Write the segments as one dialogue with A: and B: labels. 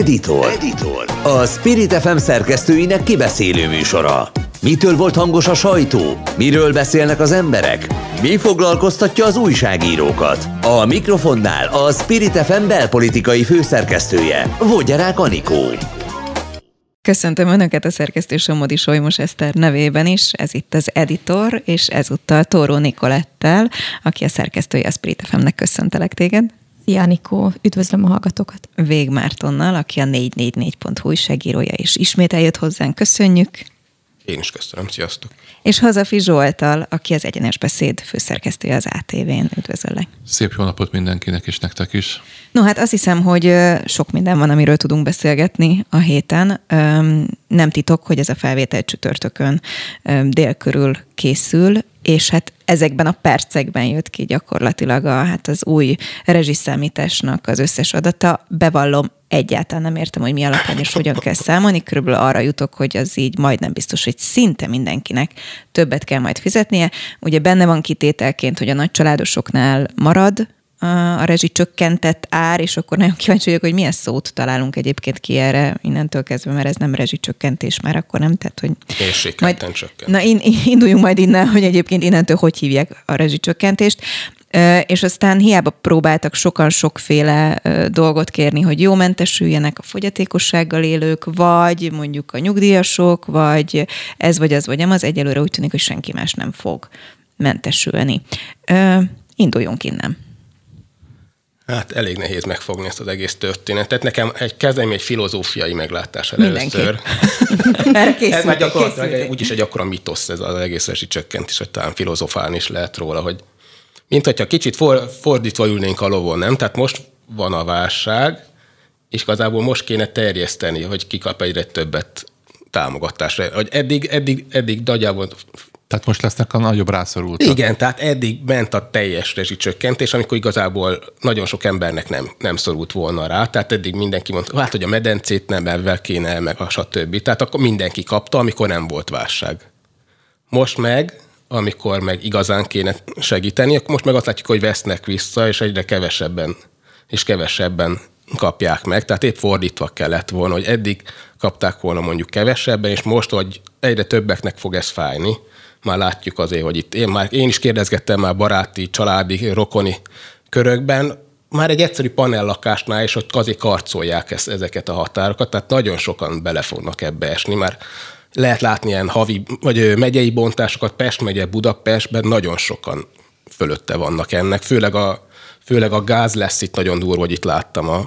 A: Editor. Editor. A Spirit FM szerkesztőinek kibeszélő műsora. Mitől volt hangos a sajtó? Miről beszélnek az emberek? Mi foglalkoztatja az újságírókat? A mikrofonnál a Spirit FM belpolitikai főszerkesztője, Vogyarák Anikó.
B: Köszöntöm Önöket a szerkesztő Somodi Solymos Eszter nevében is. Ez itt az Editor, és ezúttal Tóró Nikolettel, aki a szerkesztője a Spirit FM-nek. Köszöntelek téged.
C: Szia, Anikó, üdvözlöm a hallgatókat.
B: Vég Mártonnal, aki a 444.hu újságírója, és ismét eljött hozzánk. Köszönjük.
D: Én is köszönöm, sziasztok!
B: És Hazafi Zsoltal, aki az Egyenes Beszéd főszerkesztője az ATV-n. Üdvözöllek!
E: Szép jó napot mindenkinek, és nektek is!
B: No hát azt hiszem, hogy sok minden van, amiről tudunk beszélgetni a héten. Nem titok, hogy ez a felvétel csütörtökön dél körül készül, és hát ezekben a percekben jött ki gyakorlatilag a, hát az új rezsiszámításnak az összes adata. Bevallom, egyáltalán nem értem, hogy mi alapján és hogyan kell számolni. Körülbelül arra jutok, hogy az így majdnem biztos, hogy szinte mindenkinek többet kell majd fizetnie. Ugye benne van kitételként, hogy a nagy családosoknál marad a rezsi csökkentett ár, és akkor nagyon kíváncsi vagyok, hogy milyen szót találunk egyébként ki erre innentől kezdve, mert ez nem rezsi csökkentés már akkor nem, tehát hogy...
D: Mérsékelten csökkent.
B: Na, in, induljunk majd innen, hogy egyébként innentől hogy hívják a rezsi csökkentést és aztán hiába próbáltak sokan sokféle dolgot kérni, hogy jó mentesüljenek a fogyatékossággal élők, vagy mondjuk a nyugdíjasok, vagy ez vagy az vagy az egyelőre úgy tűnik, hogy senki más nem fog mentesülni. Induljunk innen.
D: Hát elég nehéz megfogni ezt az egész történetet. Nekem egy kezdem egy filozófiai meglátás először. ez már gyakorlatilag úgyis egy akkora mitosz ez az egész esi csökkentés, hogy talán filozofálni is lehet róla, hogy mint hogyha kicsit for, fordítva ülnénk a lovon, nem? Tehát most van a válság, és igazából most kéne terjeszteni, hogy ki kap egyre többet támogatásra. Hogy eddig, eddig, eddig nagyjából
E: tehát most lesznek a nagyobb rászorultak.
D: Igen, tehát eddig ment a teljes rezsicsökkentés, amikor igazából nagyon sok embernek nem, nem szorult volna rá. Tehát eddig mindenki mondta, hát, hogy a medencét nem ebben kéne, meg a stb. Tehát akkor mindenki kapta, amikor nem volt válság. Most meg amikor meg igazán kéne segíteni, akkor most meg azt látjuk, hogy vesznek vissza, és egyre kevesebben és kevesebben kapják meg. Tehát épp fordítva kellett volna, hogy eddig kapták volna mondjuk kevesebben, és most, hogy egyre többeknek fog ez fájni, már látjuk azért, hogy itt én, már, én is kérdezgettem már baráti, családi, rokoni körökben, már egy egyszerű panellakásnál is, hogy azért karcolják ezt, ezeket a határokat, tehát nagyon sokan bele fognak ebbe esni, már lehet látni ilyen havi, vagy megyei bontásokat, Pest megye, Budapestben nagyon sokan fölötte vannak ennek, főleg a, főleg a gáz lesz itt nagyon durva, hogy itt láttam a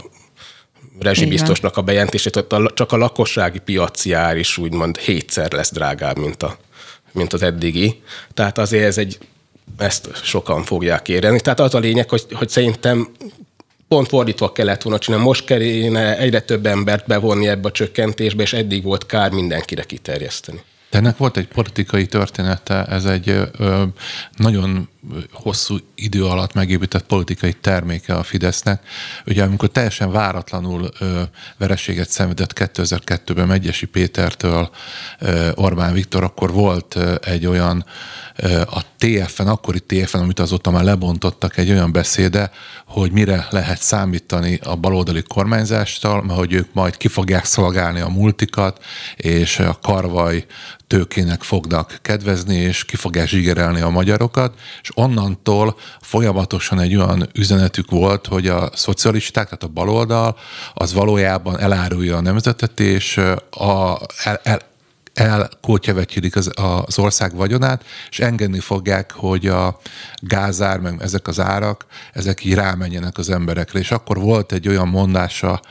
D: rezsibiztosnak a bejelentését, hogy csak a lakossági piaci ár is úgymond hétszer lesz drágább, mint, a, mint az eddigi. Tehát azért ez egy, ezt sokan fogják érni. Tehát az a lényeg, hogy, hogy szerintem pont fordítva kellett volna csinálni. Most kellene egyre több embert bevonni ebbe a csökkentésbe, és eddig volt kár mindenkire kiterjeszteni.
E: De ennek volt egy politikai története, ez egy ö, nagyon hosszú idő alatt megépített politikai terméke a Fidesznek. Ugye amikor teljesen váratlanul ö, vereséget szenvedett 2002-ben Megyesi Pétertől ö, Orbán Viktor, akkor volt ö, egy olyan a TFN, akkori TFN, amit azóta már lebontottak, egy olyan beszéde, hogy mire lehet számítani a baloldali kormányzástól, mert hogy ők majd ki fogják szolgálni a multikat, és a karvaj tőkének fognak kedvezni, és ki fogják zsigerelni a magyarokat, és onnantól folyamatosan egy olyan üzenetük volt, hogy a szocialisták, tehát a baloldal, az valójában elárulja a nemzetet, és a, el, el, elkótyavetjülik az, az ország vagyonát, és engedni fogják, hogy a gázár, meg ezek az árak, ezek így rámenjenek az emberekre. És akkor volt egy olyan mondása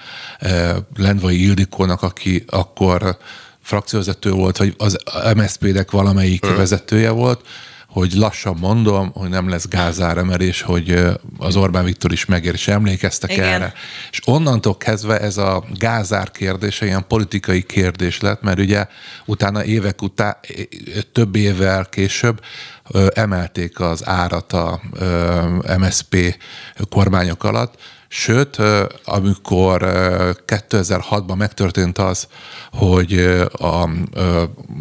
E: Lendvai Ildikónak, aki akkor frakcióvezető volt, vagy az MSZP-nek valamelyik hmm. vezetője volt, hogy lassan mondom, hogy nem lesz gázáremelés, hogy az Orbán Viktor is megér, és emlékeztek Igen. erre. És onnantól kezdve ez a gázár kérdése ilyen politikai kérdés lett, mert ugye utána évek után, több évvel később emelték az árat a MSP kormányok alatt, Sőt, amikor 2006-ban megtörtént az, hogy a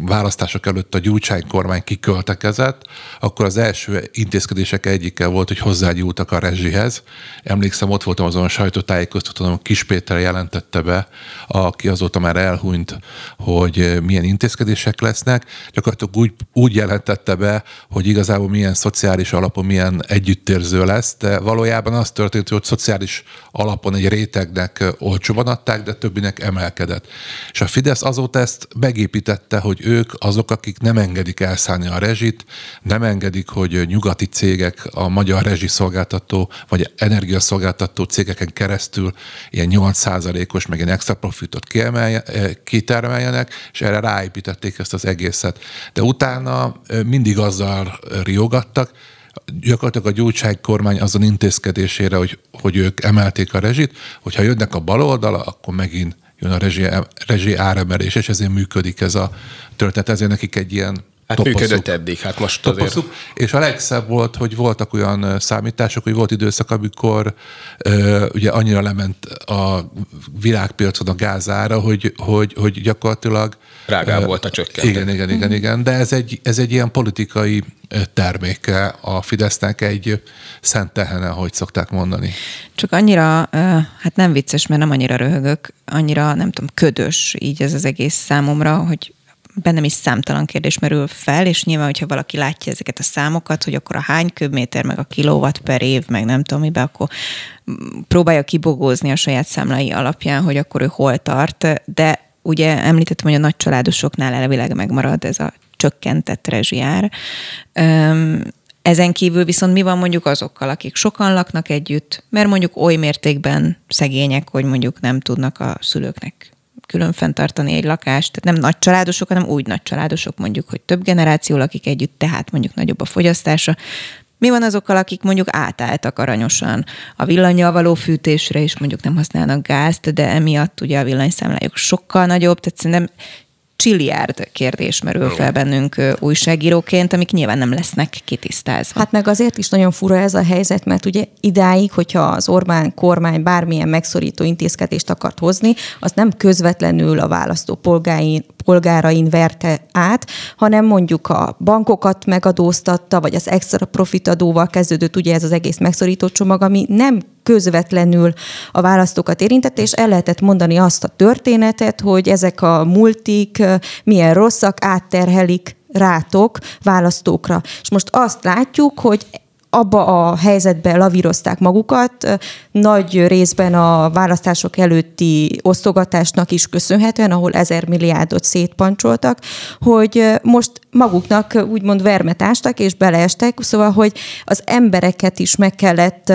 E: választások előtt a Gyurcsány kormány kiköltekezett, akkor az első intézkedések egyike volt, hogy hozzágyúltak a rezsihez. Emlékszem, ott voltam azon a sajtótájékoztatón, Kis Péter jelentette be, aki azóta már elhunyt, hogy milyen intézkedések lesznek. Gyakorlatilag úgy, úgy jelentette be, hogy igazából milyen szociális alapon, milyen együttérző lesz, de valójában az történt, hogy szociális alapon egy rétegnek olcsóban adták, de többinek emelkedett. És a Fidesz azóta ezt megépítette, hogy ők azok, akik nem engedik elszállni a rezsit, nem engedik, hogy nyugati cégek a magyar rezsiszolgáltató vagy energiaszolgáltató cégeken keresztül ilyen 8%-os, meg ilyen extra profitot kitermeljenek, és erre ráépítették ezt az egészet. De utána mindig azzal riogattak, gyakorlatilag a gyógyság kormány azon intézkedésére, hogy, hogy ők emelték a rezsit, hogyha jönnek a baloldala, akkor megint jön a rezsi, rezsi áremelés, és ezért működik ez a történet, ezért nekik egy ilyen
D: Hát toposzuk. működött eddig, hát most azért.
E: És a legszebb volt, hogy voltak olyan számítások, hogy volt időszak, amikor ö, ugye annyira lement a világpiacon a gázára, hogy, hogy, hogy gyakorlatilag...
D: Drágább volt a csökkentés.
E: Igen, igen, igen, igen, de ez egy, ez egy ilyen politikai terméke a Fidesznek egy szent tehene, hogy szokták mondani.
B: Csak annyira, hát nem vicces, mert nem annyira röhögök, annyira nem tudom, ködös így ez az egész számomra, hogy bennem is számtalan kérdés merül fel, és nyilván, hogyha valaki látja ezeket a számokat, hogy akkor a hány köbméter, meg a kilowatt per év, meg nem tudom mibe, akkor próbálja kibogózni a saját számlai alapján, hogy akkor ő hol tart, de ugye említettem, hogy a nagy családosoknál elvileg megmarad ez a csökkentett rezsiár. Ezen kívül viszont mi van mondjuk azokkal, akik sokan laknak együtt, mert mondjuk oly mértékben szegények, hogy mondjuk nem tudnak a szülőknek külön fenntartani egy lakást, tehát nem nagy családosok, hanem úgy nagy családosok mondjuk, hogy több generáció lakik együtt, tehát mondjuk nagyobb a fogyasztása. Mi van azokkal, akik mondjuk átálltak aranyosan a villanyjal való fűtésre, és mondjuk nem használnak gázt, de emiatt ugye a villanyszámlájuk sokkal nagyobb, tehát szerintem csilliárd kérdés merül fel bennünk újságíróként, amik nyilván nem lesznek kitisztázva.
C: Hát meg azért is nagyon fura ez a helyzet, mert ugye idáig, hogyha az Orbán kormány bármilyen megszorító intézkedést akart hozni, az nem közvetlenül a választó polgáin, polgárain verte át, hanem mondjuk a bankokat megadóztatta, vagy az extra profitadóval kezdődött ugye ez az egész megszorító csomag, ami nem közvetlenül a választókat érintette, és el lehetett mondani azt a történetet, hogy ezek a multik milyen rosszak, átterhelik rátok, választókra. És most azt látjuk, hogy abba a helyzetbe lavírozták magukat, nagy részben a választások előtti osztogatásnak is köszönhetően, ahol ezer milliárdot szétpancsoltak, hogy most maguknak úgymond vermetástak és beleestek, szóval, hogy az embereket is meg kellett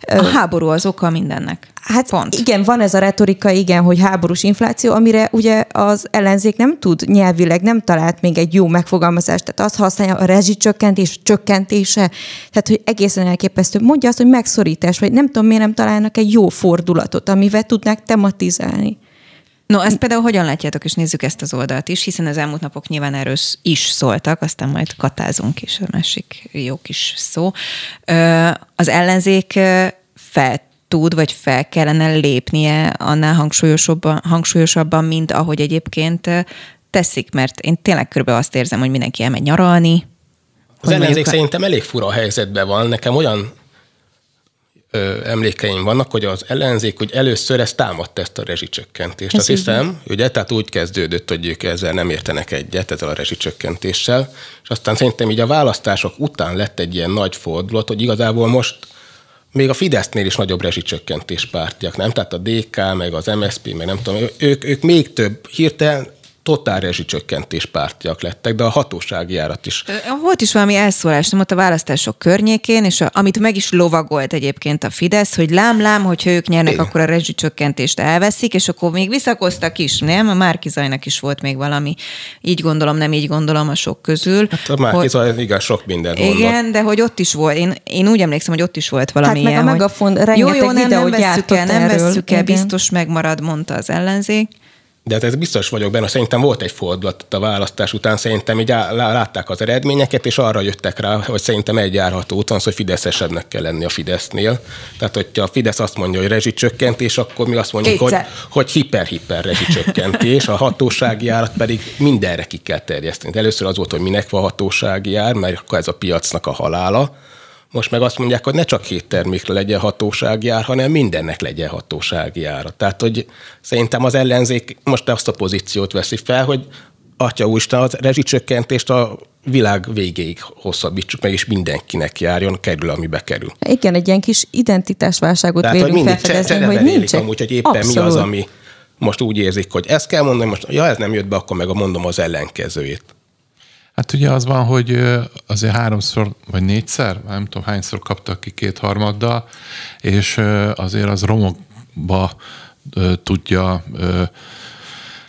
B: a háború az oka mindennek.
C: Hát Pont. igen, van ez a retorika, igen, hogy háborús infláció, amire ugye az ellenzék nem tud nyelvileg, nem talált még egy jó megfogalmazást, tehát azt használja a rezsicsökkentés, csökkentése, tehát hogy egészen elképesztő. Mondja azt, hogy megszorítás, vagy nem tudom, miért nem találnak egy jó fordulatot, amivel tudnák tematizálni.
B: No, ezt például hogyan látjátok, és nézzük ezt az oldalt is, hiszen az elmúlt napok nyilván erről is szóltak, aztán majd katázunk is, a másik jó kis szó. Az ellenzék fel tud, vagy fel kellene lépnie annál hangsúlyosabban, hangsúlyosabban, mint ahogy egyébként teszik, mert én tényleg körülbelül azt érzem, hogy mindenki elmegy nyaralni.
D: Az ellenzék mondjuk... szerintem elég fura helyzetben van. Nekem olyan ö, emlékeim vannak, hogy az ellenzék, hogy először ezt támadta ezt a rezsicsökkentést. Ez Azt hiszem, ugye, tehát úgy kezdődött, hogy ők ezzel nem értenek egyet, ezzel a rezsicsökkentéssel, és aztán szerintem így a választások után lett egy ilyen nagy fordulat, hogy igazából most még a Fidesznél is nagyobb rezsicsökkentés pártiak, nem? Tehát a DK, meg az MSZP, meg nem tudom, ők, ők még több hirtelen totál rezsicsökkentés pártiak lettek, de a hatósági járat is.
B: Volt is valami elszólás, nem ott a választások környékén, és a, amit meg is lovagolt egyébként a Fidesz, hogy lám-lám, hogyha ők nyernek, Igen. akkor a rezsicsökkentést elveszik, és akkor még visszakoztak is, nem? A Márkizajnak is volt még valami, így gondolom, nem így gondolom a sok közül.
D: Hát a Márkizaj, hogy, igen, sok minden
B: Igen, mondott. de hogy ott is volt, én, én úgy emlékszem, hogy ott is volt valami hát
C: meg
B: ilyen,
C: a Megafon hogy, rengeteg
B: jó, jó, nem, nem vesszük el, nem vesszük el, biztos megmarad, mondta az ellenzék.
D: De hát ez biztos vagyok benne, szerintem volt egy fordulat a választás után, szerintem így látták az eredményeket, és arra jöttek rá, hogy szerintem egy járható úton, hogy fideszesebbnek kell lenni a Fidesznél. Tehát, hogyha a Fidesz azt mondja, hogy rezsicsökkentés, akkor mi azt mondjuk, hogy, hogy hiper-hiper rezsicsökkentés, a hatósági árat pedig mindenre ki kell terjeszteni. De először az volt, hogy minek van hatósági ár, mert akkor ez a piacnak a halála most meg azt mondják, hogy ne csak két termékre legyen hatósági ár, hanem mindennek legyen hatósági ára. Tehát, hogy szerintem az ellenzék most azt a pozíciót veszi fel, hogy atya úristen, az rezsicsökkentést a világ végéig hosszabbítsuk meg, és mindenkinek járjon, kerül, ami bekerül.
C: Igen, egy ilyen kis identitásválságot Tehát, vélünk felfedezni, hogy nincs.
D: Amúgy, hogy éppen Abszolút. mi az, ami most úgy érzik, hogy ezt kell mondani, most ja, ez nem jött be, akkor meg mondom az ellenkezőjét.
E: Hát ugye az van, hogy azért háromszor vagy négyszer, nem tudom hányszor kaptak ki kétharmaddal, és azért az romokba tudja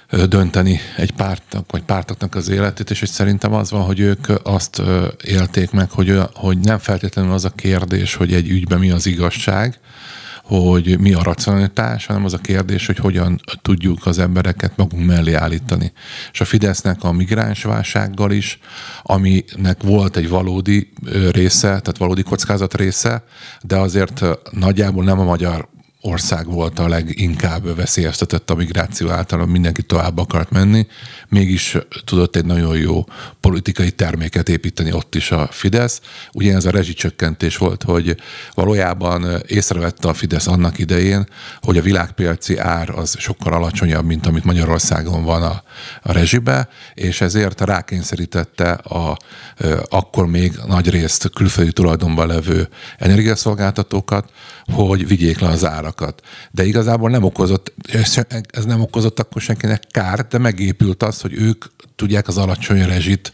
E: dönteni egy pártnak, vagy pártoknak az életét, és hogy szerintem az van, hogy ők azt élték meg, hogy, hogy nem feltétlenül az a kérdés, hogy egy ügyben mi az igazság, hogy mi a racionalitás, hanem az a kérdés, hogy hogyan tudjuk az embereket magunk mellé állítani. És a Fidesznek a migránsválsággal is, aminek volt egy valódi része, tehát valódi kockázat része, de azért nagyjából nem a magyar ország volt a leginkább veszélyeztetett a migráció által, mindenki tovább akart menni, mégis tudott egy nagyon jó politikai terméket építeni ott is a Fidesz. Ugye ez a rezsicsökkentés volt, hogy valójában észrevette a Fidesz annak idején, hogy a világpiaci ár az sokkal alacsonyabb, mint amit Magyarországon van a, a rezsibe, és ezért rákényszerítette a akkor még nagy részt külföldi tulajdonban levő energiaszolgáltatókat, hogy vigyék le az árakat. De igazából nem okozott, ez nem okozott akkor senkinek kárt, de megépült az, hogy ők tudják az alacsony rezsit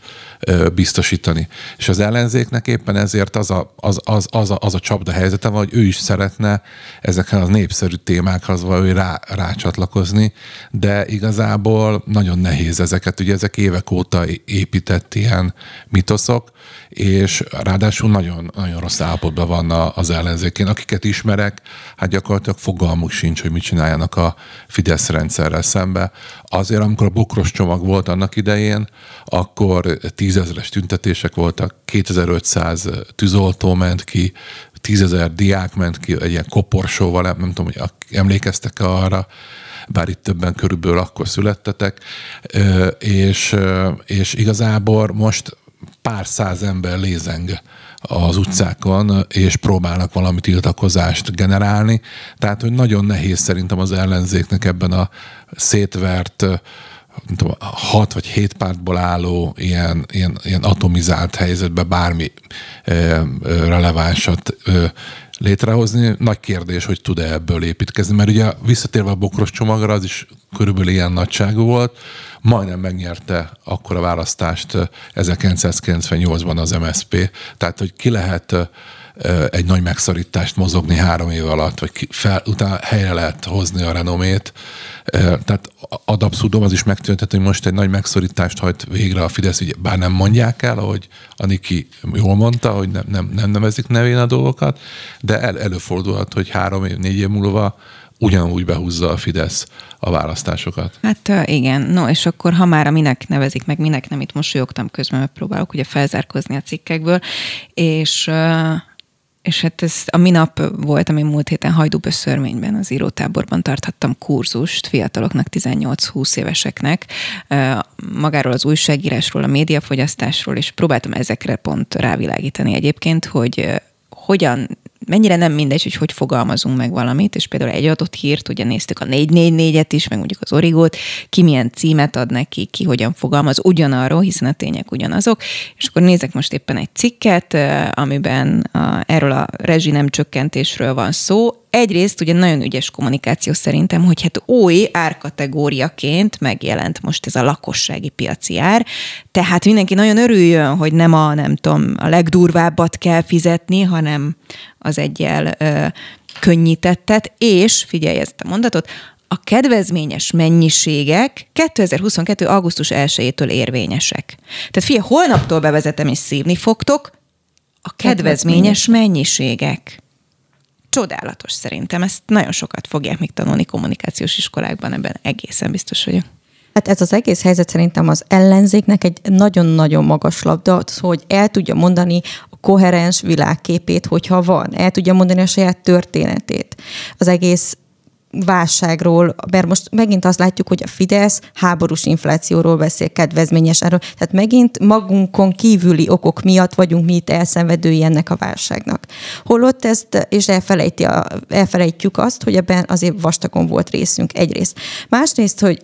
E: biztosítani. És az ellenzéknek éppen ezért az a, az, az, az, a, az a csapda helyzete van, hogy ő is szeretne ezeken az népszerű témákhoz valahogy rá, rácsatlakozni, de igazából nagyon nehéz ezeket. Ugye ezek évek óta épített ilyen mitoszok, és ráadásul nagyon, nagyon rossz állapotban van az ellenzékén. Akiket ismerek, hát gyakorlatilag fogalmuk sincs, hogy mit csináljanak a Fidesz rendszerrel szembe. Azért, amikor a bokros csomag volt annak idején, akkor tízezeres tüntetések voltak, 2500 tűzoltó ment ki, tízezer diák ment ki egy ilyen koporsóval, nem tudom, hogy emlékeztek -e arra, bár itt többen körülbelül akkor születtetek, és, és igazából most pár száz ember lézeng az utcákon, és próbálnak valami tiltakozást generálni. Tehát, hogy nagyon nehéz szerintem az ellenzéknek ebben a szétvert tudom, hat vagy hét pártból álló ilyen, ilyen, ilyen atomizált helyzetbe bármi ö, ö, relevánsat ö, létrehozni. Nagy kérdés, hogy tud-e ebből építkezni, mert ugye visszatérve a bokros csomagra, az is körülbelül ilyen nagyságú volt, majdnem megnyerte akkor a választást 1998-ban az MSP, tehát hogy ki lehet egy nagy megszorítást mozogni három év alatt, vagy fel, utána helyre lehet hozni a renomét. Tehát ad abszurdum az is megtűnt, hogy most egy nagy megszorítást hajt végre a Fidesz, ugye, bár nem mondják el, ahogy Aniki jól mondta, hogy nem, nem, nem nevezik nevén a dolgokat, de el, előfordulhat, hogy három év, négy év múlva ugyanúgy behúzza a Fidesz a választásokat.
B: Hát igen, no és akkor ha már minek nevezik meg, minek nem itt mosolyogtam közben, mert próbálok ugye felzárkozni a cikkekből, és és hát ez a minap volt, ami múlt héten Hajdúböszörményben az írótáborban tarthattam kurzust fiataloknak, 18-20 éveseknek, magáról az újságírásról, a médiafogyasztásról, és próbáltam ezekre pont rávilágítani egyébként, hogy hogyan mennyire nem mindegy, hogy hogy fogalmazunk meg valamit, és például egy adott hírt, ugye néztük a 444-et is, meg mondjuk az origót, ki milyen címet ad neki, ki hogyan fogalmaz ugyanarról, hiszen a tények ugyanazok, és akkor nézek most éppen egy cikket, amiben a, erről a rezsi nem csökkentésről van szó, egyrészt ugye nagyon ügyes kommunikáció szerintem, hogy hát új árkategóriaként megjelent most ez a lakossági piaci ár, tehát mindenki nagyon örüljön, hogy nem a, nem tudom, a legdurvábbat kell fizetni, hanem az egyel ö, könnyítettet, és figyelj ezt a mondatot, a kedvezményes mennyiségek 2022. augusztus 1-től érvényesek. Tehát figyelj, holnaptól bevezetem és szívni fogtok a kedvezményes mennyiségek. Csodálatos szerintem. Ezt nagyon sokat fogják még tanulni kommunikációs iskolákban, ebben egészen biztos vagyok.
C: Hát ez az egész helyzet szerintem az ellenzéknek egy nagyon-nagyon magas labda, hogy el tudja mondani a koherens világképét, hogyha van, el tudja mondani a saját történetét. Az egész válságról, mert most megint azt látjuk, hogy a Fidesz háborús inflációról beszél, kedvezményes erről, tehát megint magunkon kívüli okok miatt vagyunk mi itt elszenvedői ennek a válságnak. Holott ezt, és elfelejti a, elfelejtjük azt, hogy ebben azért vastagon volt részünk egyrészt. Másrészt, hogy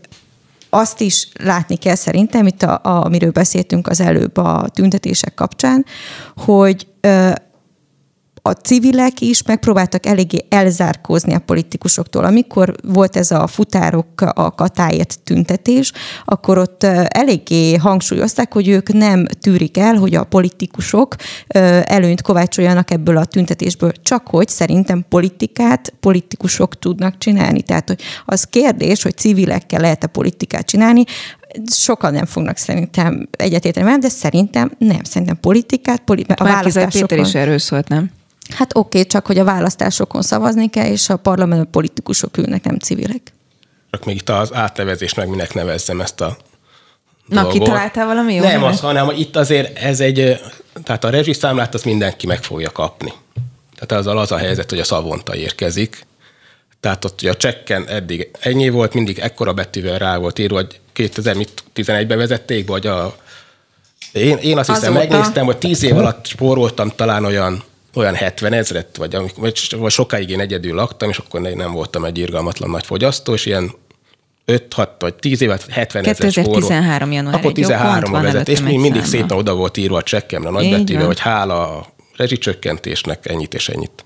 C: azt is látni kell szerintem, itt a, a, amiről beszéltünk az előbb a tüntetések kapcsán, hogy ö, a civilek is megpróbáltak eléggé elzárkózni a politikusoktól. Amikor volt ez a futárok a katáért tüntetés, akkor ott eléggé hangsúlyozták, hogy ők nem tűrik el, hogy a politikusok előnyt kovácsoljanak ebből a tüntetésből, csak hogy szerintem politikát politikusok tudnak csinálni. Tehát hogy az kérdés, hogy civilekkel lehet-e politikát csinálni, sokan nem fognak szerintem egyetérteni de szerintem nem. Szerintem politikát, poli-
B: a választásokon... Péter is erről szólt, nem?
C: Hát oké, okay, csak hogy a választásokon szavazni kell, és a parlament politikusok ülnek, nem civilek.
D: Csak még itt az átnevezés, meg minek nevezzem ezt a
B: Na, dolgot. kitaláltál valami jó?
D: Nem, az, hanem itt azért ez egy, tehát a rezsiszámlát az mindenki meg fogja kapni. Tehát az az a helyzet, hogy a szavonta érkezik. Tehát ott ugye a csekken eddig ennyi volt, mindig ekkora betűvel rá volt írva, hogy 2011-ben vezették, vagy a én, én azt hiszem, Azóta. megnéztem, hogy tíz év alatt spóroltam talán olyan olyan 70 ezret, vagy, vagy, sokáig én egyedül laktam, és akkor nem voltam egy irgalmatlan nagy fogyasztó, és ilyen 5-6 vagy 10 évet, 70 ezer
B: 2013 január.
D: Akkor 13 a vezet, és még mindig szépen oda volt írva a csekkemre nagybetűvel, hogy hála a rezsicsökkentésnek ennyit és ennyit.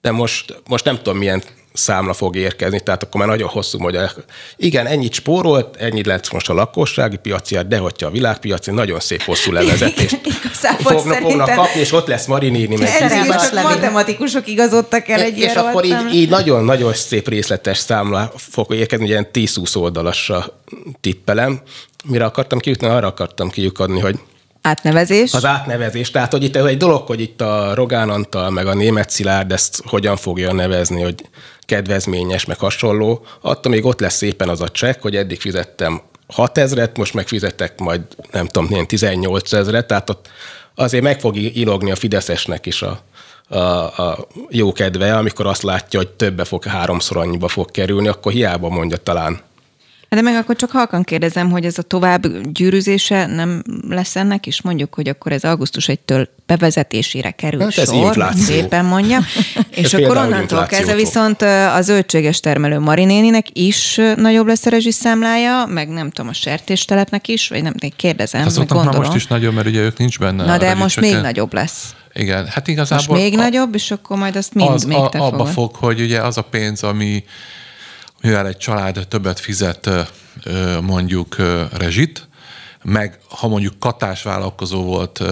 D: De most, most nem tudom, milyen számla fog érkezni, tehát akkor már nagyon hosszú magyar. Igen, ennyit spórolt, ennyit lett most a lakossági piaciát, de hogyha a világpiaci nagyon szép hosszú levezetést fognak, fognak kapni, és ott lesz Marinéni.
B: Meg csak matematikusok igazodtak el egy
D: És akkor így, így nagyon-nagyon szép részletes számla fog érkezni, ilyen 10-20 oldalasra tippelem. Mire akartam kijutni? Arra akartam kijukadni, hogy
B: Átnevezés?
D: Az átnevezés. Tehát, hogy itt ez egy dolog, hogy itt a Rogán Antal, meg a német Szilárd ezt hogyan fogja nevezni, hogy kedvezményes, meg hasonló. Attól még ott lesz szépen az a csekk, hogy eddig fizettem 6 ezret, most megfizetek majd nem tudom, ilyen 18 ezret, tehát ott azért meg fog ilogni a Fideszesnek is a, a, a jó kedve, amikor azt látja, hogy többe fog, háromszor annyiba fog kerülni, akkor hiába mondja talán
B: de meg akkor csak halkan kérdezem, hogy ez a tovább gyűrűzése nem lesz ennek is? Mondjuk, hogy akkor ez augusztus 1-től bevezetésére kerül hát ez sor, infláció. szépen mondja. És ez akkor onnantól kezdve viszont a zöldséges termelő Marinéninek is nagyobb lesz a rezsiszámlája, meg nem tudom, a sertéstelepnek is, vagy nem, kérdezem, hát
E: meg gondolom. most is nagyon, mert ugye ők nincs benne.
B: Na de most még nagyobb lesz.
E: Igen, hát igazából...
B: Most még a, nagyobb, és akkor majd azt mind az, még te
E: a, Abba fog, hogy ugye az a pénz, ami mivel egy család többet fizet mondjuk rezsit, meg ha mondjuk katás vállalkozó volt,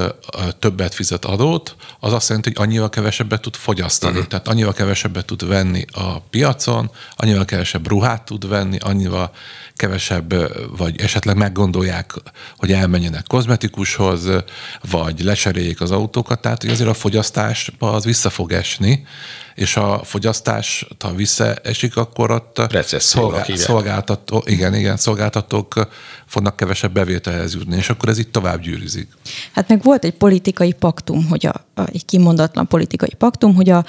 E: többet fizet adót, az azt jelenti, hogy annyival kevesebbet tud fogyasztani. Uh-huh. Tehát annyival kevesebbet tud venni a piacon, annyival kevesebb ruhát tud venni, annyival kevesebb, vagy esetleg meggondolják, hogy elmenjenek kozmetikushoz, vagy leseréljék az autókat, tehát hogy azért a fogyasztásba az vissza fog esni, és a fogyasztás, ha visszaesik, akkor ott szolgál, szolgáltató, igen, igen, szolgáltatók fognak kevesebb bevételhez jutni, és akkor ez itt tovább gyűrűzik.
C: Hát meg volt egy politikai paktum, hogy a, a, egy kimondatlan politikai paktum, hogy a,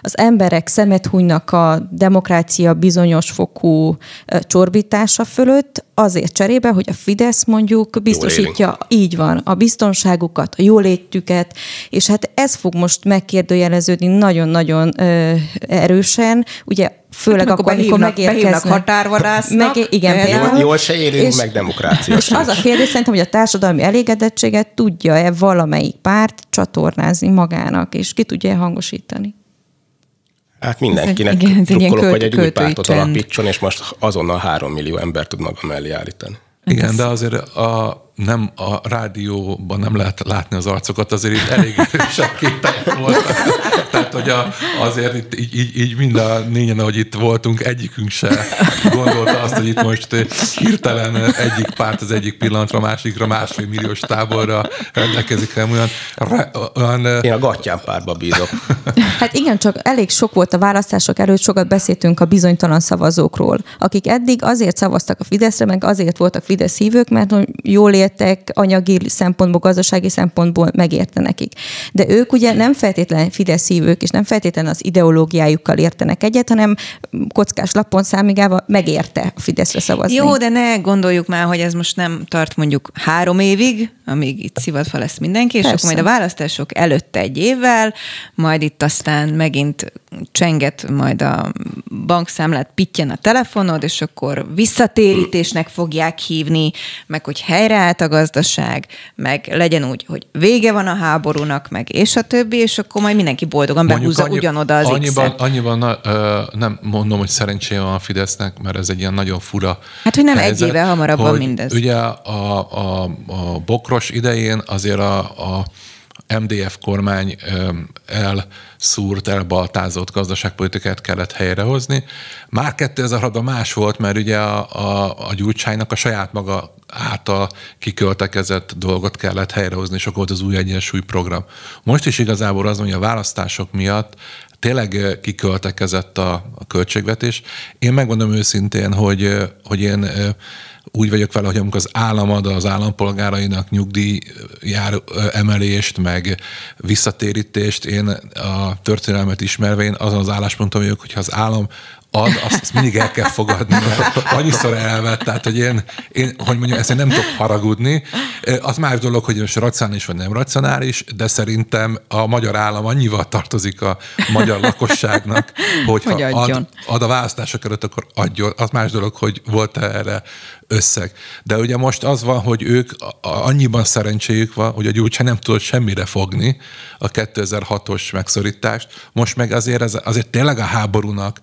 C: az emberek szemet hunynak a demokrácia bizonyos fokú csorbítása fölött, azért cserébe, hogy a Fidesz mondjuk biztosítja, így van, a biztonságukat, a jólétüket, és hát ez fog most megkérdőjeleződni nagyon-nagyon ö, erősen. Ugye főleg hát, akkor, amikor megérkeznek.
B: határvadásznak.
C: Meg, igen,
D: például, jól se érünk, és, meg demokrácia
C: És az a kérdés szerintem, hogy a társadalmi elégedettséget tudja-e valamelyik párt csatornázni magának, és ki tudja-e hangosítani?
D: Hát mindenkinek igen, drukkolok, hogy egy új pártot alapítson, és most azonnal három millió ember tud maga mellé állítani.
E: Igen, de azért a, nem a rádióban nem lehet látni az arcokat, azért itt elég erősebb képek voltak. Tehát, hogy a, azért itt így, így, így mind a négyen, ahogy itt voltunk, egyikünk se gondolta azt, hogy itt most hirtelen egyik párt az egyik pillanatra, másikra, másfél milliós táborra rendelkezik el, olyan,
D: olyan... Én a gattyán párba bízok.
C: Hát igen, csak elég sok volt a választások előtt, sokat beszéltünk a bizonytalan szavazókról, akik eddig azért szavaztak a Fideszre, meg azért voltak Fidesz hívők, mert jól éltek, anyagi szempontból, gazdasági szempontból megérte nekik. De ők ugye nem feltétlenül Fidesz hívők, és nem feltétlenül az ideológiájukkal értenek egyet, hanem kockás lapon számigával megérte a Fideszre szavazni.
B: Jó, de ne gondoljuk már, hogy ez most nem tart mondjuk három évig, amíg itt szivatva lesz mindenki, Persze. és akkor majd a választások előtte egy évvel, majd itt aztán megint csenget majd a bankszámlát, pittyen a telefonod, és akkor visszatérítésnek fogják hívni, meg hogy helyreállt a gazdaság, meg legyen úgy, hogy vége van a háborúnak, meg és a többi, és akkor majd mindenki boldogan Mondjuk behúzza annyi, ugyanoda az
E: annyiban, annyiban na, ö, nem mondom, hogy szerencséje van a Fidesznek, mert ez egy ilyen nagyon fura
B: Hát, hogy nem helyzet, egy éve hamarabb van mindez.
E: Ugye a, a, a bokros idején azért a, a MDF kormány elszúrt, elbaltázott gazdaságpolitikát kellett helyrehozni. Már 2006-ban más volt, mert ugye a, a, a gyurcsánynak a saját maga által kiköltekezett dolgot kellett helyrehozni, és akkor volt az új egyensúly program. Most is igazából az, hogy a választások miatt tényleg kiköltekezett a, a költségvetés. Én megmondom őszintén, hogy, hogy én úgy vagyok vele, hogy amikor az állam ad az állampolgárainak nyugdíj jár emelést, meg visszatérítést, én a történelmet ismerve én azon az állásponton vagyok, hogyha az állam ad, azt, azt mindig el kell fogadni, mert annyiszor elvett, tehát hogy én, én hogy mondjam, ezt én nem tudok haragudni. Az más dolog, hogy most racionális vagy nem racionális, de szerintem a magyar állam annyival tartozik a magyar lakosságnak, hogyha hogy ad, ad a választások előtt, akkor adjon. Az más dolog, hogy volt-e erre összeg. De ugye most az van, hogy ők annyiban szerencséjük van, hogy a Gyurcsány nem tudott semmire fogni a 2006-os megszorítást. Most meg azért, ez, azért tényleg a háborúnak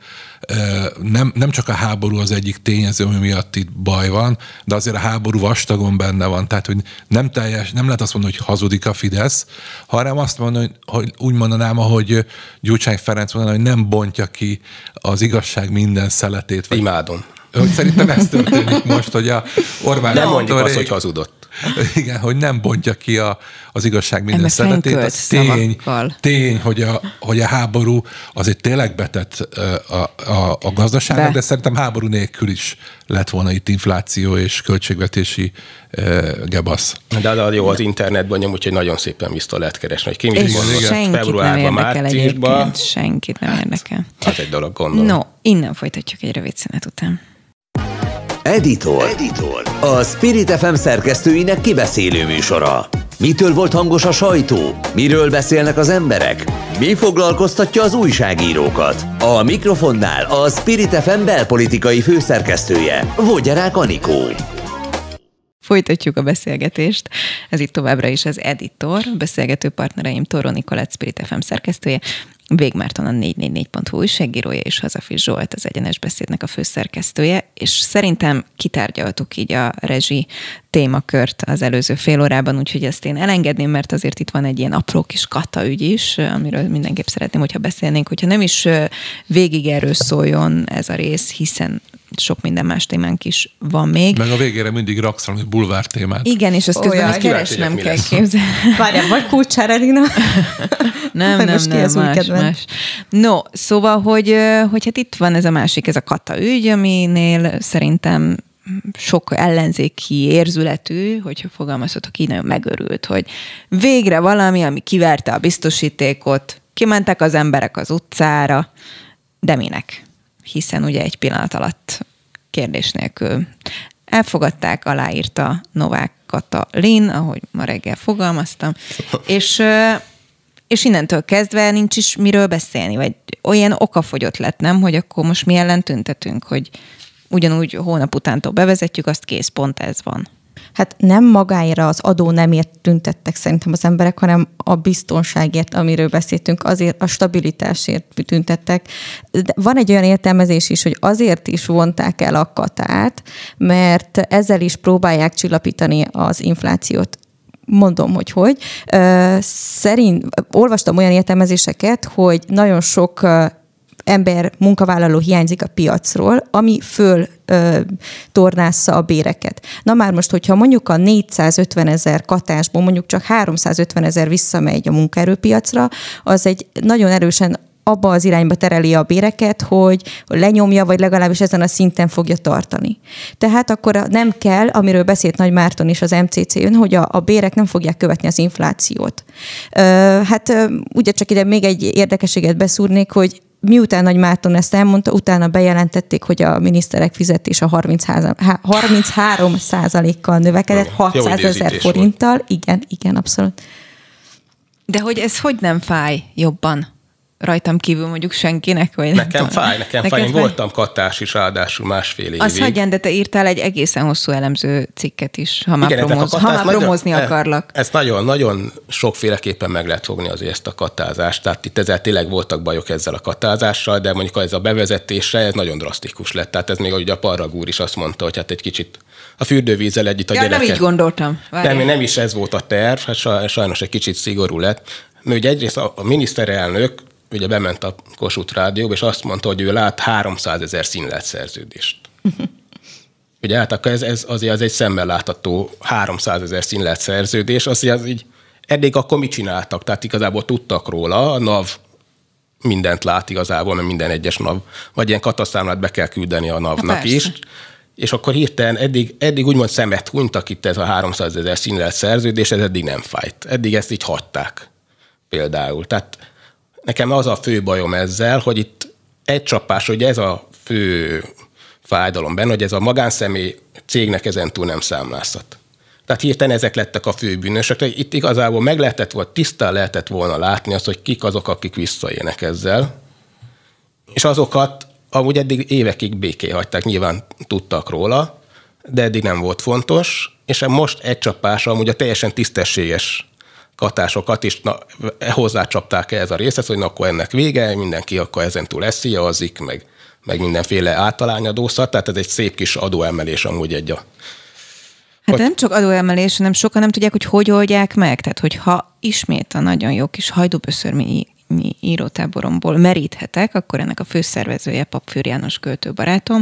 E: nem, nem csak a háború az egyik tényező, ami miatt itt baj van, de azért a háború vastagon benne van. Tehát, hogy nem teljes, nem lehet azt mondani, hogy hazudik a Fidesz, hanem azt mondani, hogy, úgy mondanám, ahogy Gyurcsány Ferenc mondaná, hogy nem bontja ki az igazság minden szeletét.
D: Vagy Imádom
E: hogy szerintem ez történik most, hogy a Orbán
D: Nem mondjuk azt, hogy hazudott.
E: Igen, hogy nem bontja ki a, az igazság minden szeretét. A tény, tény hogy, a, hogy a háború azért tényleg betett a, a, a gazdaságnak, Be. de szerintem háború nélkül is lett volna itt infláció és költségvetési uh, gebasz.
D: De, de jó, az internetben nyom, úgyhogy nagyon szépen vissza lehet keresni, hogy ki mit mondott februárban, márciusban.
B: Senkit nem érdekel.
D: Az egy dolog, gondolom.
B: No, innen folytatjuk egy rövid szünet után.
A: Editor. Editor. A Spirit FM szerkesztőinek kibeszélő műsora. Mitől volt hangos a sajtó? Miről beszélnek az emberek? Mi foglalkoztatja az újságírókat? A mikrofonnál a Spirit FM belpolitikai főszerkesztője, Vogyarák Anikó.
B: Folytatjuk a beszélgetést. Ez itt továbbra is az Editor, beszélgető partnereim Toró Nikolát Spirit FM szerkesztője, Végmárton a 444.hu újságírója és Hazafi Zsolt az Egyenes Beszédnek a főszerkesztője, és szerintem kitárgyaltuk így a rezsi témakört az előző fél órában, úgyhogy ezt én elengedném, mert azért itt van egy ilyen apró kis kata ügy is, amiről mindenképp szeretném, hogyha beszélnénk, hogyha nem is végig erről szóljon ez a rész, hiszen sok minden más témánk is van még.
E: Meg a végére mindig raksz valami bulvár témát.
B: Igen, és ezt közben oh, keresnem kell képzelni.
C: Várjál, vagy Kulcsár Elina?
B: nem, nem, nem, nem más, más. No, szóval, hogy, hogy hát itt van ez a másik, ez a kata ügy, aminél szerintem sok ellenzéki érzületű, hogyha fogalmazhatok így, nagyon megörült, hogy végre valami, ami kiverte a biztosítékot, kimentek az emberek az utcára, de minek? Hiszen ugye egy pillanat alatt kérdés nélkül elfogadták, aláírta Novák Katalin, ahogy ma reggel fogalmaztam, és, és innentől kezdve nincs is miről beszélni, vagy olyan okafogyott lett, nem, hogy akkor most mi ellen tüntetünk, hogy ugyanúgy hónap utántól bevezetjük, azt kész, pont ez van.
C: Hát nem magáira az adó nemért tüntettek szerintem az emberek, hanem a biztonságért, amiről beszéltünk, azért a stabilitásért tüntettek. De van egy olyan értelmezés is, hogy azért is vonták el a katát, mert ezzel is próbálják csillapítani az inflációt mondom, hogy hogy. Szerint olvastam olyan értelmezéseket, hogy nagyon sok ember, munkavállaló hiányzik a piacról, ami föl ö, tornásza a béreket. Na már most, hogyha mondjuk a 450 ezer katásból mondjuk csak 350 ezer visszamegy a munkaerőpiacra, az egy nagyon erősen abba az irányba tereli a béreket, hogy lenyomja, vagy legalábbis ezen a szinten fogja tartani. Tehát akkor nem kell, amiről beszélt Nagy Márton is az MCC-ön, hogy a, a bérek nem fogják követni az inflációt. Ö, hát ugye csak ide még egy érdekességet beszúrnék, hogy miután Nagy Márton ezt elmondta, utána bejelentették, hogy a miniszterek fizetése 33 százalékkal növekedett, 600 ezer forinttal. Igen, igen, abszolút.
B: De hogy ez hogy nem fáj jobban? Rajtam kívül mondjuk senkinek? Vagy
D: nekem fáj, nekem, nekem fáj. Én fáj. voltam katás is, ráadásul másfél évig.
B: Az hagyján, de te írtál egy egészen hosszú elemző cikket is, ha már, Igen, promoz, ha már promozni nagyon, akarlak.
D: Ezt nagyon, nagyon sokféleképpen meg lehet fogni azért ezt a katázást. Tehát itt ezzel tényleg voltak bajok ezzel a katázással, de mondjuk ez a bevezetésre ez nagyon drasztikus lett. Tehát ez még ahogy a Parrag úr is azt mondta, hogy hát egy kicsit a fürdővízzel együtt a ja, gyereket.
B: nem így gondoltam.
D: Várjál. Nem, nem is ez volt a terv, hát sajnos egy kicsit szigorú lett. Mert ugye egyrészt a miniszterelnök ugye bement a Kossuth Rádióba, és azt mondta, hogy ő lát 300 ezer színlet szerződést. ugye hát akkor ez, ez azért az egy szemmel látható 300 ezer színlet szerződés, azért az így eddig akkor mit csináltak? Tehát igazából tudtak róla, a NAV mindent lát igazából, mert minden egyes NAV, vagy ilyen katasztrámlát be kell küldeni a NAV-nak is. És akkor hirtelen eddig, eddig úgymond szemet hunytak itt ez a 300 ezer színlet szerződés, ez eddig nem fájt. Eddig ezt így hagyták például. Tehát nekem az a fő bajom ezzel, hogy itt egy csapás, hogy ez a fő fájdalom benne, hogy ez a magánszemély cégnek ezentúl nem számlázhat. Tehát hirtelen ezek lettek a fő bűnösök. Itt igazából meg lehetett volna, tisztán lehetett volna látni azt, hogy kik azok, akik visszaélnek ezzel. És azokat amúgy eddig évekig béké hagyták, nyilván tudtak róla, de eddig nem volt fontos, és most egy csapásra amúgy a teljesen tisztességes katásokat is na, hozzácsapták ehhez a részhez, hogy na, akkor ennek vége, mindenki akkor ezentúl esziazik, meg, meg mindenféle általányadószat, tehát ez egy szép kis adóemelés amúgy egy a
B: Hát nem csak adóemelés, hanem sokan nem tudják, hogy hogy oldják meg. Tehát, hogyha ismét a nagyon jó kis hajdúböszörményi írótáboromból meríthetek, akkor ennek a főszervezője Papfűr János költőbarátom,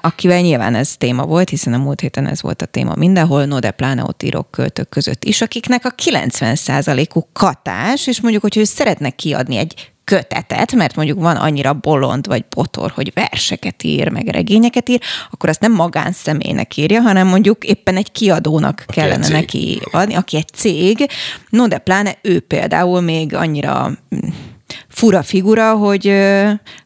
B: akivel nyilván ez téma volt, hiszen a múlt héten ez volt a téma mindenhol, no de pláne ott írok költők között is, akiknek a 90%-uk katás, és mondjuk, hogy ő szeretne kiadni egy kötetet, mert mondjuk van annyira bolond vagy botor, hogy verseket ír, meg regényeket ír, akkor azt nem magánszemélynek írja, hanem mondjuk éppen egy kiadónak aki kellene neki adni, aki egy cég. No, de pláne ő például még annyira fura figura, hogy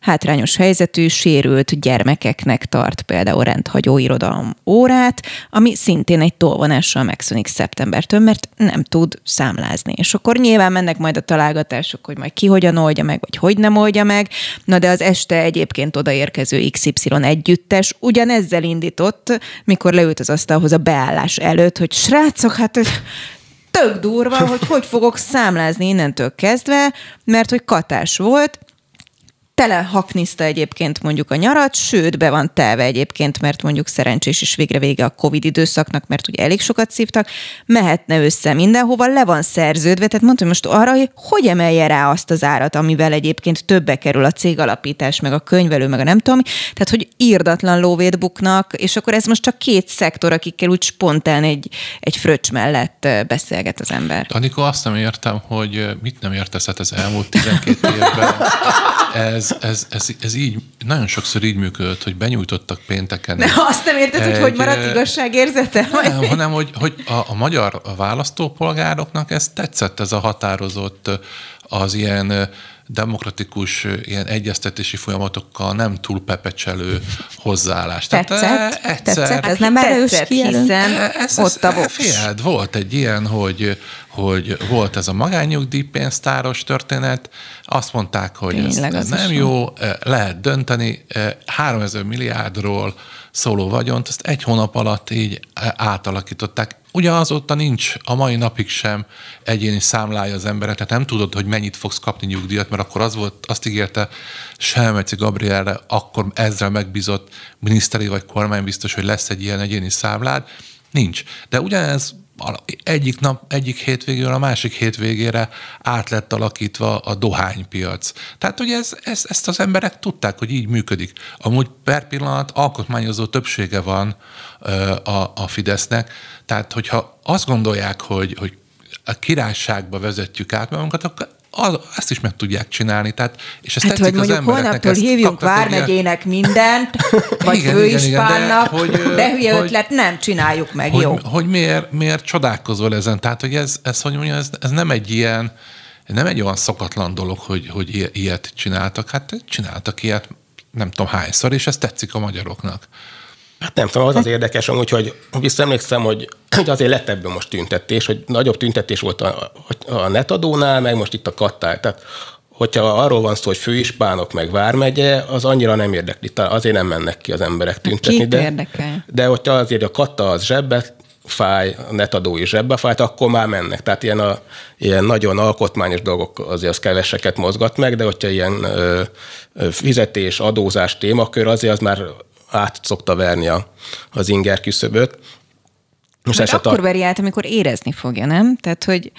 B: hátrányos helyzetű, sérült gyermekeknek tart például rendhagyó irodalom órát, ami szintén egy tolvonással megszűnik szeptembertől, mert nem tud számlázni. És akkor nyilván mennek majd a találgatások, hogy majd ki hogyan oldja meg, vagy hogy nem oldja meg. Na de az este egyébként odaérkező XY együttes ugyanezzel indított, mikor leült az asztalhoz a beállás előtt, hogy srácok, hát tök durva, hogy hogy fogok számlázni innentől kezdve, mert hogy katás volt, tele hakniszta egyébként mondjuk a nyarat, sőt, be van telve egyébként, mert mondjuk szerencsés is végre vége a Covid időszaknak, mert ugye elég sokat szívtak, mehetne össze mindenhova, le van szerződve, tehát mondtam most arra, hogy hogy emelje rá azt az árat, amivel egyébként többe kerül a cég alapítás, meg a könyvelő, meg a nem tudom, tehát hogy írdatlan lóvét buknak, és akkor ez most csak két szektor, akikkel úgy spontán egy, egy fröccs mellett beszélget az ember.
E: Anikó, azt nem értem, hogy mit nem értesz hát az elmúlt 12 évben. Ez ez, ez, ez, ez így, nagyon sokszor így működött, hogy benyújtottak pénteken.
B: De azt nem érted, egy, hogy hogy maradt igazságérzete?
E: Nem, hanem hogy, hogy a, a magyar választópolgároknak ez tetszett, ez a határozott, az ilyen demokratikus ilyen egyeztetési folyamatokkal nem túl pepecselő hozzáállás.
C: Tetszett? Tehát, egyszer, tetszett? Ez nem erős
B: hiszen ez, ez, ott a
E: Figyeld, volt egy ilyen, hogy hogy volt ez a magányugdíjpénztáros történet, azt mondták, hogy
B: Tényleg,
E: ez, ez nem jó, lehet dönteni, 3000 milliárdról szóló vagyont, ezt egy hónap alatt így átalakították. Ugye azóta nincs a mai napig sem egyéni számlája az emberek, tehát nem tudod, hogy mennyit fogsz kapni nyugdíjat, mert akkor az volt, azt ígérte Selmeci Gabrielre, akkor ezzel megbízott miniszteri vagy kormánybiztos, hogy lesz egy ilyen egyéni számlád. Nincs. De ugyanez egyik nap, egyik hétvégéről a másik hétvégére át lett alakítva a dohánypiac. Tehát, hogy ez, ez, ezt az emberek tudták, hogy így működik. Amúgy per pillanat alkotmányozó többsége van a, a Fidesznek, tehát hogyha azt gondolják, hogy, hogy a királyságba vezetjük át magunkat, akkor az, ezt is meg tudják csinálni. Tehát, és ezt
B: hát, hogy mondjuk holnaptól hívjunk Vármegyének ilyen... mindent, vagy igen, főispánnak, igen, igen, de, hogy, de hülye hogy, ötlet, nem csináljuk meg,
E: hogy,
B: jó?
E: Hogy miért, miért csodálkozol ezen? Tehát, hogy ez, ez hogy mondjam, ez, ez nem egy ilyen, nem egy olyan szokatlan dolog, hogy, hogy ilyet csináltak. Hát csináltak ilyet nem tudom hányszor, és ez tetszik a magyaroknak.
D: Hát nem tudom, az az érdekes amúgy, hogy visszaemlékszem, hogy, hogy azért lett ebből most tüntetés, hogy nagyobb tüntetés volt a, a netadónál, meg most itt a kattál. Tehát hogyha arról van szó, hogy főispánok meg vármegye, az annyira nem érdekli. Azért nem mennek ki az emberek tüntetni.
B: Két de, érdekel.
D: de hogyha azért a katta az zsebbe fáj, a netadó is zsebbe fájt, akkor már mennek. Tehát ilyen, a, ilyen nagyon alkotmányos dolgok azért az keveseket mozgat meg, de hogyha ilyen ö, fizetés, adózás témakör, azért az már át szokta verni a, az inger küszöböt.
B: Most Mert akkor a... veri át, amikor érezni fogja, nem? Tehát, hogy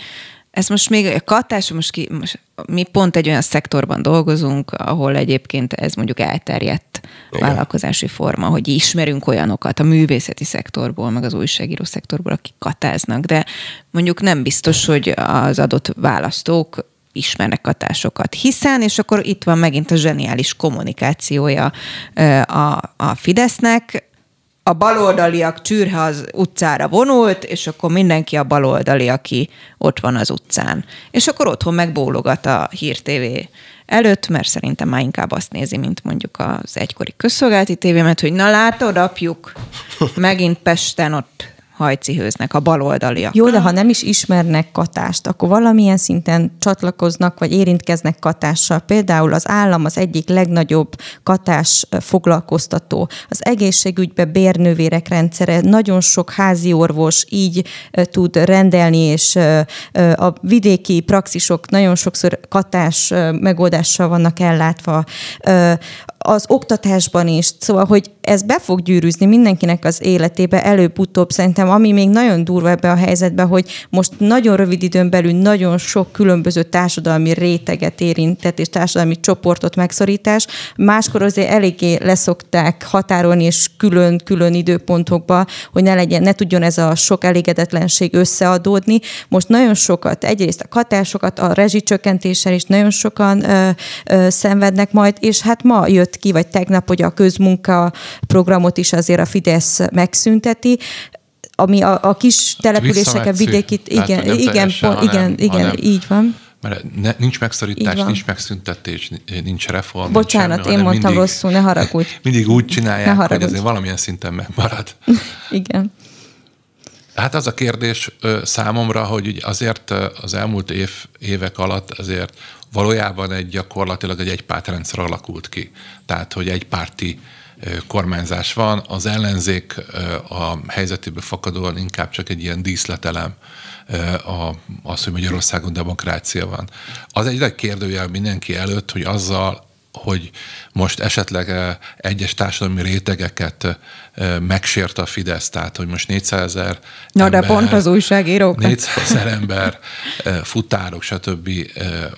B: ez most még a katás, most, ki, most mi pont egy olyan szektorban dolgozunk, ahol egyébként ez mondjuk elterjedt Igen. vállalkozási forma, hogy ismerünk olyanokat a művészeti szektorból, meg az újságíró szektorból, akik katáznak, de mondjuk nem biztos, hogy az adott választók ismernek hatásokat. Hiszen, és akkor itt van megint a zseniális kommunikációja a, a Fidesznek, a baloldaliak csűrhe az utcára vonult, és akkor mindenki a baloldali, aki ott van az utcán. És akkor otthon megbólogat a Hír TV előtt, mert szerintem már inkább azt nézi, mint mondjuk az egykori közszolgálati tévémet, hogy na látod, apjuk, megint Pesten ott hajcihőznek a baloldaliak.
C: Jó, de ha nem is ismernek katást, akkor valamilyen szinten csatlakoznak, vagy érintkeznek katással. Például az állam az egyik legnagyobb katás foglalkoztató. Az egészségügybe bérnővérek rendszere, nagyon sok házi orvos így tud rendelni, és a vidéki praxisok nagyon sokszor katás megoldással vannak ellátva az oktatásban is. Szóval, hogy ez be fog gyűrűzni mindenkinek az életébe előbb-utóbb. Szerintem, ami még nagyon durva ebbe a helyzetbe, hogy most nagyon rövid időn belül nagyon sok különböző társadalmi réteget érintett, és társadalmi csoportot megszorítás. Máskor azért eléggé leszokták határolni, és külön-külön időpontokba, hogy ne legyen, ne tudjon ez a sok elégedetlenség összeadódni. Most nagyon sokat, egyrészt a hatásokat, a rezsicsökkentéssel is nagyon sokan ö, ö, szenvednek majd, és hát ma jött jött ki, vagy tegnap, hogy a közmunka programot is azért a Fidesz megszünteti, ami a, a kis településeken, vidékit, igen, igen, igen, pont, igen, igen, hanem, így van.
E: Mert ne, nincs megszorítás, nincs megszüntetés, nincs reform.
C: Bocsánat,
E: nincs semmi,
C: én mondtam mindig, rosszul, ne haragudj.
E: mindig úgy csinálják, hogy azért valamilyen szinten megmarad.
C: igen.
E: Hát az a kérdés számomra, hogy azért az elmúlt év, évek alatt azért valójában egy gyakorlatilag egy egypártrendszer alakult ki. Tehát, hogy egy párti kormányzás van, az ellenzék a helyzetéből fakadóan inkább csak egy ilyen díszletelem a, az, hogy Magyarországon demokrácia van. Az egy nagy kérdőjel mindenki előtt, hogy azzal hogy most esetleg egyes társadalmi rétegeket megsért a Fidesz, tehát hogy most 400 ezer
B: Na, ember, de pont az újságírók.
E: 400 ezer ember, futárok, stb.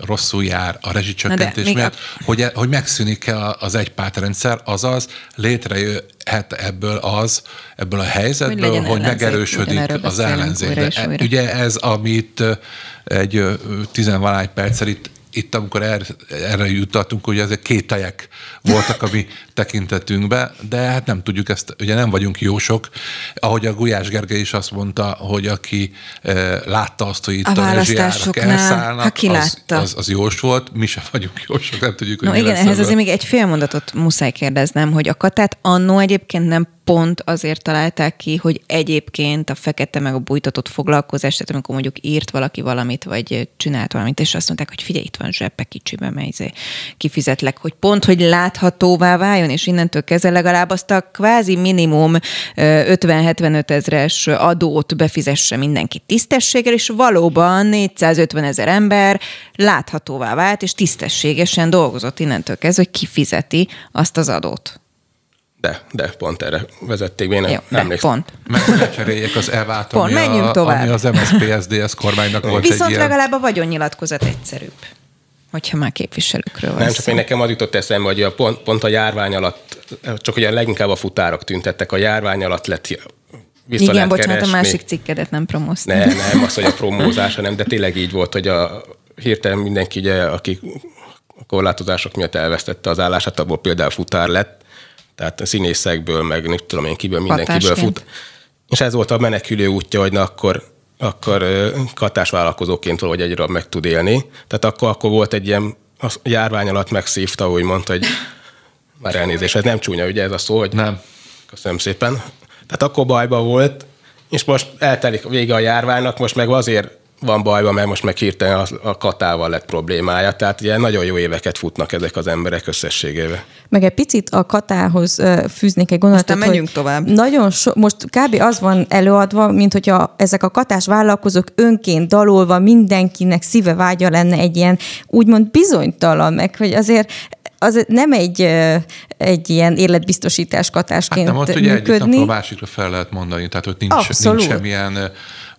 E: rosszul jár a rezsicsökkentés miatt, a... hogy, e, hogy megszűnik-e az egypártrendszer, azaz létrejöhet ebből az, ebből a helyzetből, hogy, hogy megerősödik az ellenzék. De e, ugye ez, amit egy tizenvalány perccel itt itt, amikor erre, erre jutottunk, hogy ezek két tejek voltak a mi tekintetünkbe, de hát nem tudjuk ezt, ugye nem vagyunk jósok. Ahogy a Gulyás Gergely is azt mondta, hogy aki e, látta azt, hogy itt a, a rezsijárak elszállnak, az, az, az jós volt, mi sem vagyunk jósok, nem tudjuk, hogy
B: no, igen, ehhez azért még egy fél mondatot muszáj kérdeznem, hogy a katát annó egyébként nem pont azért találták ki, hogy egyébként a fekete meg a bújtatott foglalkozás, tehát amikor mondjuk írt valaki valamit, vagy csinált valamit, és azt mondták, hogy figyelj, itt van zseppe kicsibe, mely izé kifizetlek, hogy pont, hogy láthatóvá váljon, és innentől kezdve legalább azt a kvázi minimum 50-75 ezres adót befizesse mindenki tisztességgel, és valóban 450 ezer ember láthatóvá vált, és tisztességesen dolgozott innentől kezdve, hogy kifizeti azt az adót.
D: De, de pont erre vezették én
B: Jó, de pont.
E: Meg lecseréljek az EVÁT,
B: Pont,
E: ami,
B: menjünk
E: a,
B: tovább.
E: ami az MSZP-SZDSZ kormánynak volt
B: Viszont
E: egy ilyen...
B: legalább a vagyonnyilatkozat egyszerűbb, hogyha már képviselőkről van
D: Nem, csak én nekem az jutott eszembe, hogy a pont, pont a járvány alatt, csak ugye leginkább a futárok tüntettek, a járvány alatt lett vissza
B: Igen, bocsánat,
D: keresni.
B: a másik cikkedet nem promóztam.
D: Nem, nem, az, hogy a promózás, hanem, de tényleg így volt, hogy a hirtelen mindenki, ugye, aki a korlátozások miatt elvesztette az állását, abból például futár lett, tehát a színészekből, meg nem tudom én kiből, mindenkiből fut. És ez volt a menekülő útja, hogy na akkor, akkor katás vállalkozóként valahogy egyre meg tud élni. Tehát akkor, akkor volt egy ilyen a járvány alatt megszívta, úgy mondta, hogy már elnézést, ez nem csúnya, ugye ez a szó, hogy
E: Nem.
D: Köszönöm szépen. Tehát akkor bajba volt, és most eltelik vége a járványnak, most meg azért van bajba, mert most meg hirtelen a, a katával lett problémája. Tehát ilyen nagyon jó éveket futnak ezek az emberek összességével.
C: Meg egy picit a katához fűznék egy gondolatot,
B: Aztán menjünk
C: hogy
B: tovább.
C: Nagyon so, most kb. az van előadva, mint hogyha ezek a katás vállalkozók önként dalolva mindenkinek szíve vágya lenne egy ilyen úgymond bizonytalan, meg hogy azért az nem egy, egy ilyen életbiztosítás
E: Hát
C: katásként
E: nem, ott ugye egyik
C: működni.
E: napról a másikra fel lehet mondani, tehát hogy nincs,
C: Abszolút.
E: nincs semmilyen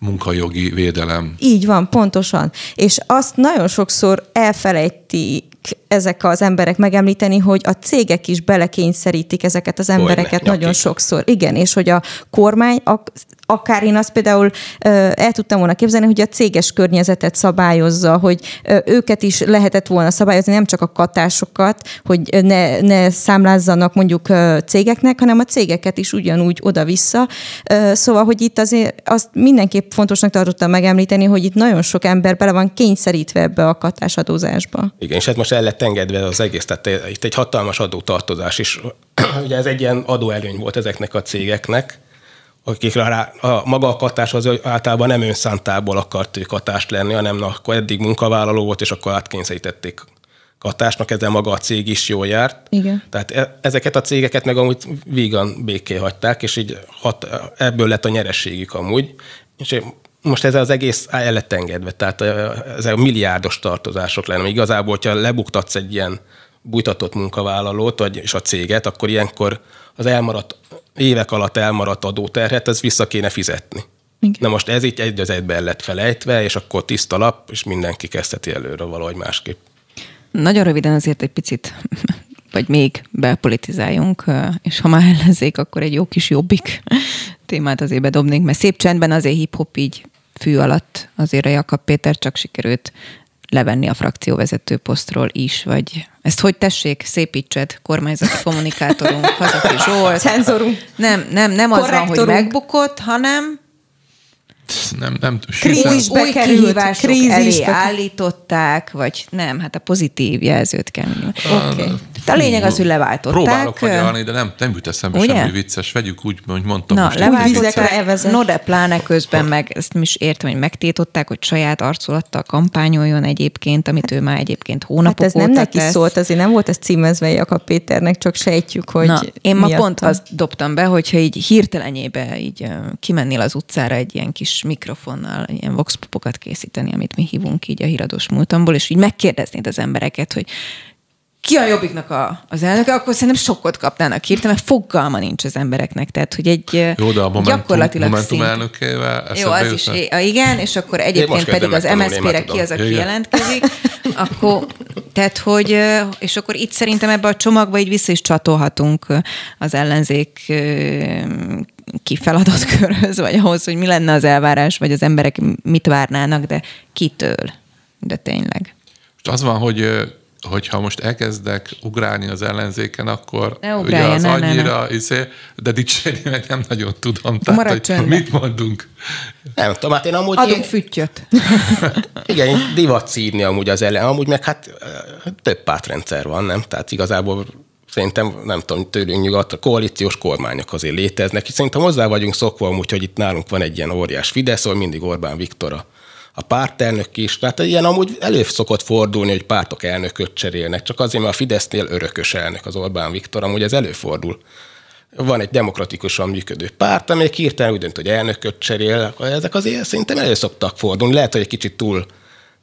E: munkajogi védelem.
C: Így van, pontosan. És azt nagyon sokszor elfelejtik ezek az emberek megemlíteni, hogy a cégek is belekényszerítik ezeket az embereket
D: Hogyne,
C: nagyon
D: nyakig.
C: sokszor. Igen, és hogy a kormány, ak- akár én azt például el tudtam volna képzelni, hogy a céges környezetet szabályozza, hogy őket is lehetett volna szabályozni, nem csak a katásokat, hogy ne, ne számlázzanak mondjuk cégeknek, hanem a cégeket is ugyanúgy oda-vissza. Szóval, hogy itt azért azt mindenképp fontosnak tartottam megemlíteni, hogy itt nagyon sok ember bele van kényszerítve ebbe a katásadózásba.
D: Igen, és hát most el lett engedve az egész, tehát itt egy hatalmas adótartozás is. Ugye ez egy ilyen adóelőny volt ezeknek a cégeknek, akikre rá, a, maga a katás az általában nem önszántából akart ő katást lenni, hanem na, akkor eddig munkavállaló volt, és akkor átkényszerítették katásnak, ezzel maga a cég is jól járt.
C: Igen.
D: Tehát e- ezeket a cégeket meg amúgy vígan béké hagyták, és így hat, ebből lett a nyerességük amúgy. És most ez az egész el lett engedve, tehát ezek a milliárdos tartozások lenne. Igazából, hogyha lebuktatsz egy ilyen bújtatott munkavállalót, vagy, és a céget, akkor ilyenkor az elmaradt, évek alatt elmaradt adóterhet, ez vissza kéne fizetni.
C: Igen.
D: Na most ez így egy az egyben lett felejtve, és akkor tiszta lap, és mindenki kezdheti előre valahogy másképp.
B: Nagyon röviden azért egy picit, vagy még belpolitizáljunk, és ha már ellenzék, akkor egy jó kis jobbik témát azért bedobnénk, mert szép csendben azért hip-hop így fű alatt azért a Jakab Péter csak sikerült levenni a frakcióvezető posztról is, vagy ezt hogy tessék, szépítsed, kormányzati kommunikátorunk, Hazaki Zsolt.
C: Cenzorunk.
B: Nem, nem, nem az van, hogy megbukott, hanem
E: Nem, nem,
C: Krízis.
B: új kihívások
C: krízisbe
B: elé
C: került.
B: állították, vagy nem, hát a pozitív jelzőt kell. Okay. De a lényeg az, hogy leváltották.
E: Próbálok vagyalni, de nem, nem jut eszembe
B: Ugye?
E: semmi vicces. Vegyük úgy, hogy mondtam
B: Na, leváltották, no de pláne közben meg ezt nem is értem, hogy megtétották, hogy saját arculattal kampányoljon egyébként, amit ő már egyébként hónapok
C: Hát ez nem
B: óta
C: neki
B: tesz.
C: szólt, azért nem volt ez címezve Jakab Péternek, csak sejtjük, hogy
B: Na, én ma pont azt dobtam be, hogyha így hirtelenjébe így kimennél az utcára egy ilyen kis mikrofonnal, ilyen voxpopokat készíteni, amit mi hívunk így a híradós múltamból, és így megkérdeznéd az embereket, hogy ki a jobbiknak a, az elnöke, akkor szerintem sokkot kapnának hirtelen, mert fogalma nincs az embereknek. Tehát, hogy egy
E: Jó, de a Momentum,
B: gyakorlatilag
E: Momentum
B: szint-
E: elnökével
B: jó, az is, é- igen, és akkor egyébként pedig az MSZP-re ki az, aki
E: Igen.
B: jelentkezik, akkor, tehát, hogy, és akkor itt szerintem ebbe a csomagba így vissza is csatolhatunk az ellenzék ki feladatkörhöz, vagy ahhoz, hogy mi lenne az elvárás, vagy az emberek mit várnának, de kitől, de tényleg.
E: Most az van, hogy hogyha most elkezdek ugrálni az ellenzéken, akkor
B: Ne
E: ugye
B: ugrálja,
E: az
B: ne, ne,
E: annyira, Izé, de dicsérni meg nem nagyon tudom.
B: Maradj
E: hogy
B: csöndben.
E: mit mondunk.
D: Nem tudom, hát én amúgy...
B: Adunk
D: én,
B: füttyöt.
D: Igen, divat szírni amúgy az ellen. Amúgy meg hát több pártrendszer van, nem? Tehát igazából szerintem nem tudom, tőlünk nyugat, a koalíciós kormányok azért léteznek. Szerintem hozzá vagyunk szokva, úgyhogy itt nálunk van egy ilyen óriás Fidesz, ahol mindig Orbán Viktor a, a pártelnök is. Tehát ilyen amúgy elő szokott fordulni, hogy pártok elnököt cserélnek, csak azért, mert a Fidesznél örökös elnök az Orbán Viktor, amúgy ez előfordul. Van egy demokratikusan működő párt, amely hirtelen úgy dönt, hogy elnököt cserél, ezek azért szerintem elő szoktak fordulni. Lehet, hogy egy kicsit túl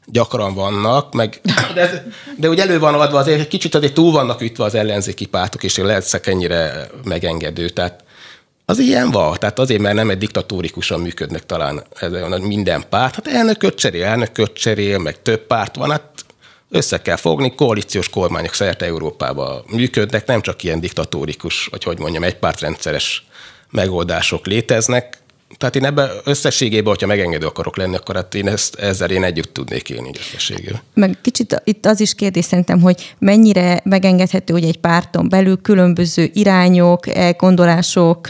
D: gyakran vannak, meg, de, de úgy elő van adva, azért egy kicsit azért túl vannak ütve az ellenzéki pártok, és lehet ennyire megengedő. Tehát az ilyen van, tehát azért, mert nem egy diktatórikusan működnek talán minden párt. Hát elnököt cserél, elnököt cserél, meg több párt van, hát össze kell fogni, koalíciós kormányok szerte Európában működnek, nem csak ilyen diktatórikus, vagy hogy mondjam, egy pártrendszeres megoldások léteznek, tehát én ebben összességében, hogyha megengedő akarok lenni, akkor hát én ezt, ezzel én együtt tudnék élni összességében.
C: Meg kicsit itt az is kérdés szerintem, hogy mennyire megengedhető, hogy egy párton belül különböző irányok, gondolások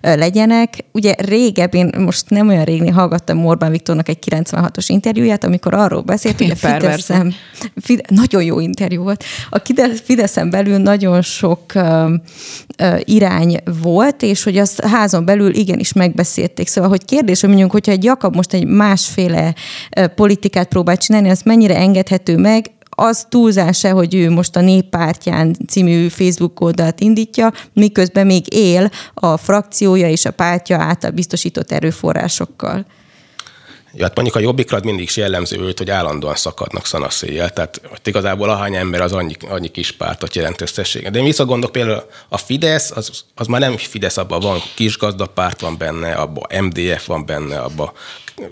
C: legyenek. Ugye régebb, én most nem olyan rég hallgattam Orbán Viktornak egy 96-os interjúját, amikor arról beszélt, hogy a Fideszem, Fide, nagyon jó interjú volt, a Fideszen belül nagyon sok irány volt, és hogy az házon belül igenis megbeszélték tették. Szóval, hogy kérdés, hogy mondjuk, hogyha egy Jakab most egy másféle politikát próbál csinálni, az mennyire engedhető meg, az túlzás-e, hogy ő most a Néppártyán című Facebook oldalt indítja, miközben még él a frakciója és a pártja által biztosított erőforrásokkal?
D: Ja, hát mondjuk a jobbikra mindig is jellemző őt, hogy állandóan szakadnak szanaszéjjel. Tehát hogy igazából ahány ember az annyi, annyi kis pártot jelent összessége. De én visszagondolok például a Fidesz, az, az már nem Fidesz, abban van kis párt van benne, abban MDF van benne, abban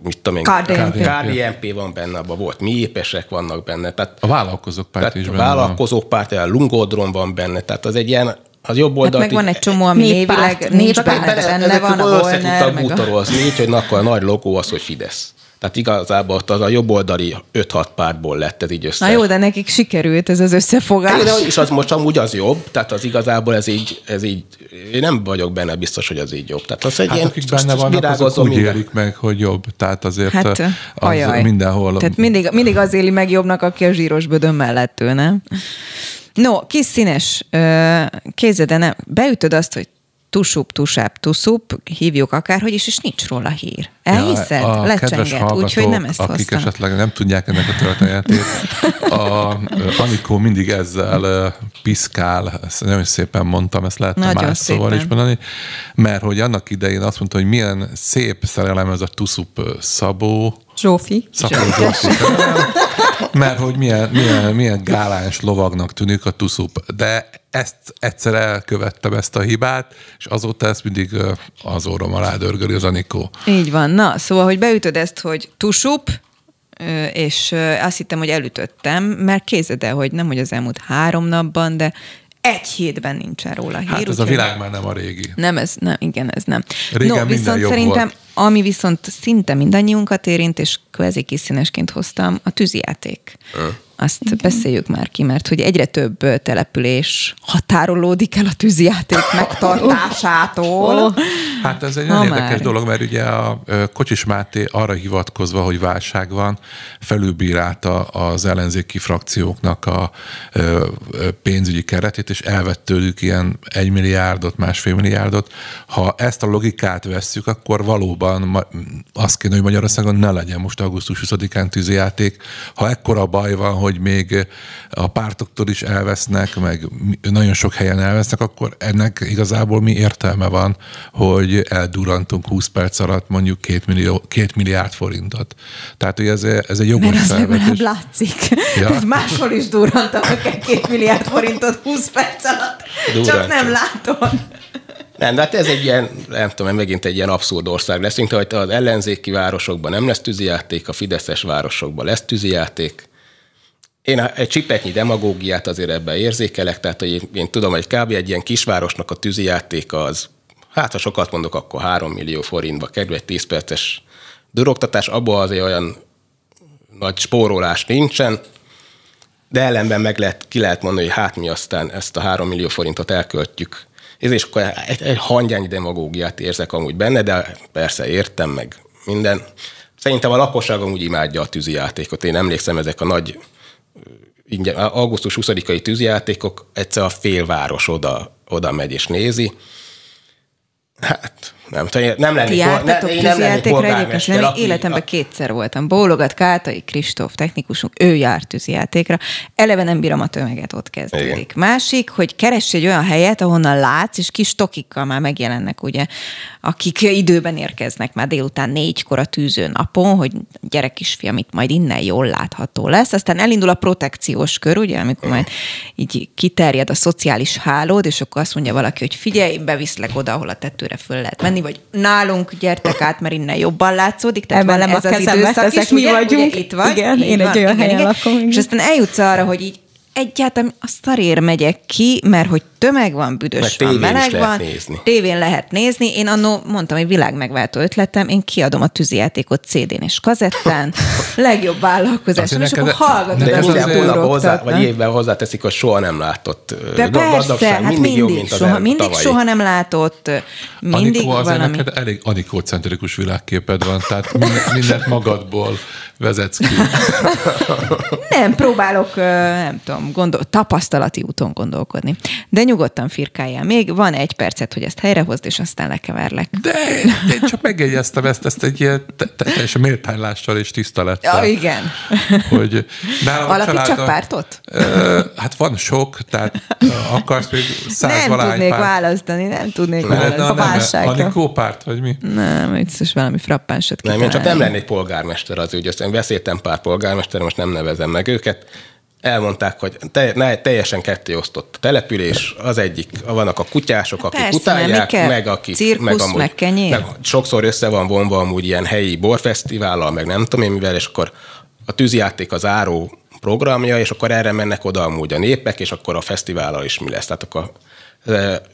D: mit tudom én, KDNP, KDNP van benne, abban volt mi épesek vannak benne. Tehát,
E: a vállalkozók párt is benne
D: A vállalkozók párt, a Lungodron van benne, tehát az egy ilyen az jobb oldalt...
B: Hát meg van egy csomó, ami névileg nincs benne, benne van,
D: ahol Volner. Meg a... így, hogy akkor a nagy logó az, hogy Fidesz. Tehát igazából ott az a jobboldali 5-6 pártból lett ez így össze.
B: Na jó, de nekik sikerült ez az összefogás.
D: De, és az most amúgy az jobb, tehát az igazából ez így, ez így, én nem vagyok benne biztos, hogy az így jobb. Tehát az egy
E: hát
D: ilyen,
E: akik benne vannak, azok úgy minden. élik meg, hogy jobb. Tehát azért hát, az ajaj. mindenhol.
B: Tehát mindig, mindig az éli meg jobbnak, aki a zsíros bödön mellett ő, nem? No, kis színes kézede nem. Beütöd azt, hogy tusup, tusább, tuszup, hívjuk akárhogy is, és nincs róla hír. Elhiszed? Ja, Lecsenget, úgyhogy nem ezt
E: akik
B: hoztam.
E: esetleg nem tudják ennek a történetét, a Anikó mindig ezzel piszkál, ezt nagyon szépen mondtam, ezt lehet nagyon más szépen. szóval is mondani, mert hogy annak idején azt mondta, hogy milyen szép szerelem ez a tuszup Szabó,
C: Zsófi.
E: Szabó Zsófi. mert hogy milyen, milyen, milyen gáláns lovagnak tűnik a tuszup. De ezt egyszer elkövettem ezt a hibát, és azóta ezt mindig az orrom alá dörgöli az Anikó.
B: Így van. Na, szóval, hogy beütöd ezt, hogy tusup, és azt hittem, hogy elütöttem, mert kézed el, hogy nem, hogy az elmúlt három napban, de egy hétben nincsen róla hír.
E: Hát ez a világ már nem a régi.
B: Nem, ez nem, igen, ez nem. Régen no, viszont szerintem, volt. Ami viszont szinte mindannyiunkat érint, és kvázi kiszínesként hoztam, a tűzijáték. Ö azt Igen. beszéljük már ki, mert hogy egyre több település határolódik el a tűzijáték megtartásától.
E: Hát ez egy nagyon érdekes már. dolog, mert ugye a Kocsis Máté arra hivatkozva, hogy válság van, felülbírálta az ellenzéki frakcióknak a pénzügyi keretét, és elvett tőlük ilyen egy milliárdot, másfél milliárdot. Ha ezt a logikát vesszük, akkor valóban azt kéne, hogy Magyarországon ne legyen most augusztus 20-án tűzijáték. Ha ekkora baj van, hogy hogy még a pártoktól is elvesznek, meg nagyon sok helyen elvesznek, akkor ennek igazából mi értelme van, hogy eldurantunk 20 perc alatt mondjuk két, millió, két milliárd forintot. Tehát, hogy ez, ez egy jogos Mert
B: felvetés. látszik. Ja? Tehát máshol is durantanak egy két milliárd forintot 20 perc alatt. Durant. Csak nem látom.
D: Nem, de hát ez egy ilyen, nem tudom, megint egy ilyen abszurd ország lesz, mint hogy az ellenzéki városokban nem lesz tűzijáték, a fideszes városokban lesz tűzijáték, én egy csipetnyi demagógiát azért ebben érzékelek, tehát hogy én tudom, hogy kb. egy ilyen kisvárosnak a tűzijátéka az, hát ha sokat mondok, akkor 3 millió forintba kerül egy 10 perces duroktatás, abban azért olyan nagy spórolás nincsen, de ellenben meg lehet, ki lehet mondani, hogy hát mi aztán ezt a 3 millió forintot elköltjük. És akkor egy, egy hangyányi demagógiát érzek amúgy benne, de persze értem meg minden. Szerintem a lakosság amúgy imádja a tűzijátékot. Én emlékszem, ezek a nagy ingyen, augusztus 20-ai tűzjátékok, egyszer a félváros oda, oda megy és nézi. Hát nem, nem lennék,
B: Ti jártatok
D: ne, én nem lennék
B: egyébként? Nem,
D: aki-
B: életemben kétszer voltam. Bólogat Kátai Kristóf technikusunk, ő járt tűzjátékra. Eleve nem bírom a tömeget, ott kezdődik.
D: Igen.
B: Másik, hogy keress egy olyan helyet, ahonnan látsz, és kis tokikkal már megjelennek, ugye, akik időben érkeznek már délután négykor a tűző napon, hogy gyerek kisfiam itt majd innen jól látható lesz. Aztán elindul a protekciós kör, ugye, amikor majd így kiterjed a szociális hálód, és akkor azt mondja valaki, hogy figyelj, beviszlek oda, ahol a tetőre föl lehet menni, vagy nálunk gyertek át, mert innen jobban látszódik. Tehát van
C: Emelem a
B: ez az
C: kezembe,
B: időszak is,
C: mi
B: ugye?
C: vagyunk.
B: Ugye itt vagy.
C: Igen, én egy olyan helyen lakom, igen.
B: És aztán eljutsz arra, hogy így egyáltalán a szarér megyek ki, mert hogy tömeg van, büdös van,
D: tévén is
B: meleg
D: lehet
B: van,
D: nézni.
B: tévén lehet nézni. Én annó mondtam, hogy világmegváltó ötletem, én kiadom a tűzijátékot CD-n és kazettán, legjobb vállalkozáson, és akkor
E: neked
D: De
B: azt,
E: ez
D: minden
B: hogy
E: azért-
D: hónap hozzá, vagy évben hozzáteszik, hogy soha nem látott
B: de persze, hát
D: mindig,
B: mindig,
D: jobb, mint az
B: soha, mindig
D: tavalyi.
B: soha nem látott, mindig
E: Anikó,
B: valami.
E: neked elég anikócentrikus világképed van, tehát minden- mindent magadból vezetsz ki.
B: Nem, próbálok, nem tudom, gondol, tapasztalati úton gondolkodni. De nyugodtan firkáljál. Még van egy percet, hogy ezt helyrehozd, és aztán lekeverlek.
E: De én csak megjegyeztem ezt, ezt egy ilyen te- te- teljesen méltánylással és tisztelettel.
B: Ja, igen.
E: Hogy nálam a
B: Alapítsak
E: családom-
B: pártot?
E: Hát van sok, tehát akarsz még száz
B: Nem tudnék
E: párt?
B: választani, nem tudnék
E: Ne,
B: választani.
E: Anikó párt, vagy mi?
B: Nem, biztos valami frappánsot
D: Nem, én csak nem lennék polgármester az ügy. Aztán beszéltem pár polgármester, most nem nevezem meg őket. Elmondták, hogy te, ne, teljesen ketté osztott a település, az egyik, vannak a kutyások, akik
B: Persze,
D: utálják,
B: kell?
D: meg akik...
B: Cirkusz, meg kenyér?
D: meg sokszor össze van vonva amúgy ilyen helyi borfesztivállal, meg nem tudom én mivel, és akkor a tűzjáték az áró programja, és akkor erre mennek oda amúgy a népek, és akkor a fesztivállal is mi lesz. Tehát akkor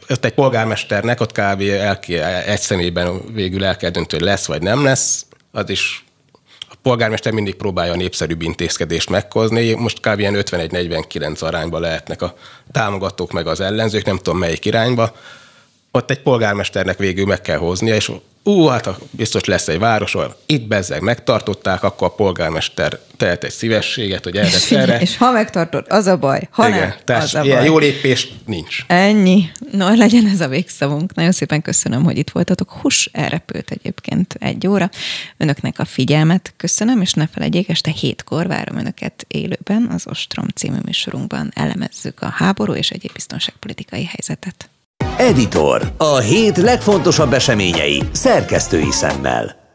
D: ott egy polgármesternek ott kb. El, egy személyben végül el kell dönteni, hogy lesz vagy nem lesz, az is polgármester mindig próbálja a népszerűbb intézkedést meghozni. Most kb. ilyen 51-49 arányba lehetnek a támogatók meg az ellenzők, nem tudom melyik irányba. Ott egy polgármesternek végül meg kell hoznia, és ú, hát biztos lesz egy város, ahol itt bezzeg megtartották, akkor a polgármester tehet egy szívességet, hogy erre, erre.
B: És ha megtartod, az a baj. Ha nem,
D: tehát
B: az a
D: ilyen
B: baj.
D: jó lépés nincs.
B: Ennyi. No, legyen ez a végszavunk. Nagyon szépen köszönöm, hogy itt voltatok. Hus, elrepült egyébként egy óra. Önöknek a figyelmet köszönöm, és ne felejtjék, este hétkor várom Önöket élőben. Az Ostrom című műsorunkban elemezzük a háború és egyéb biztonságpolitikai helyzetet.
A: Editor. A hét legfontosabb eseményei szerkesztői szemmel.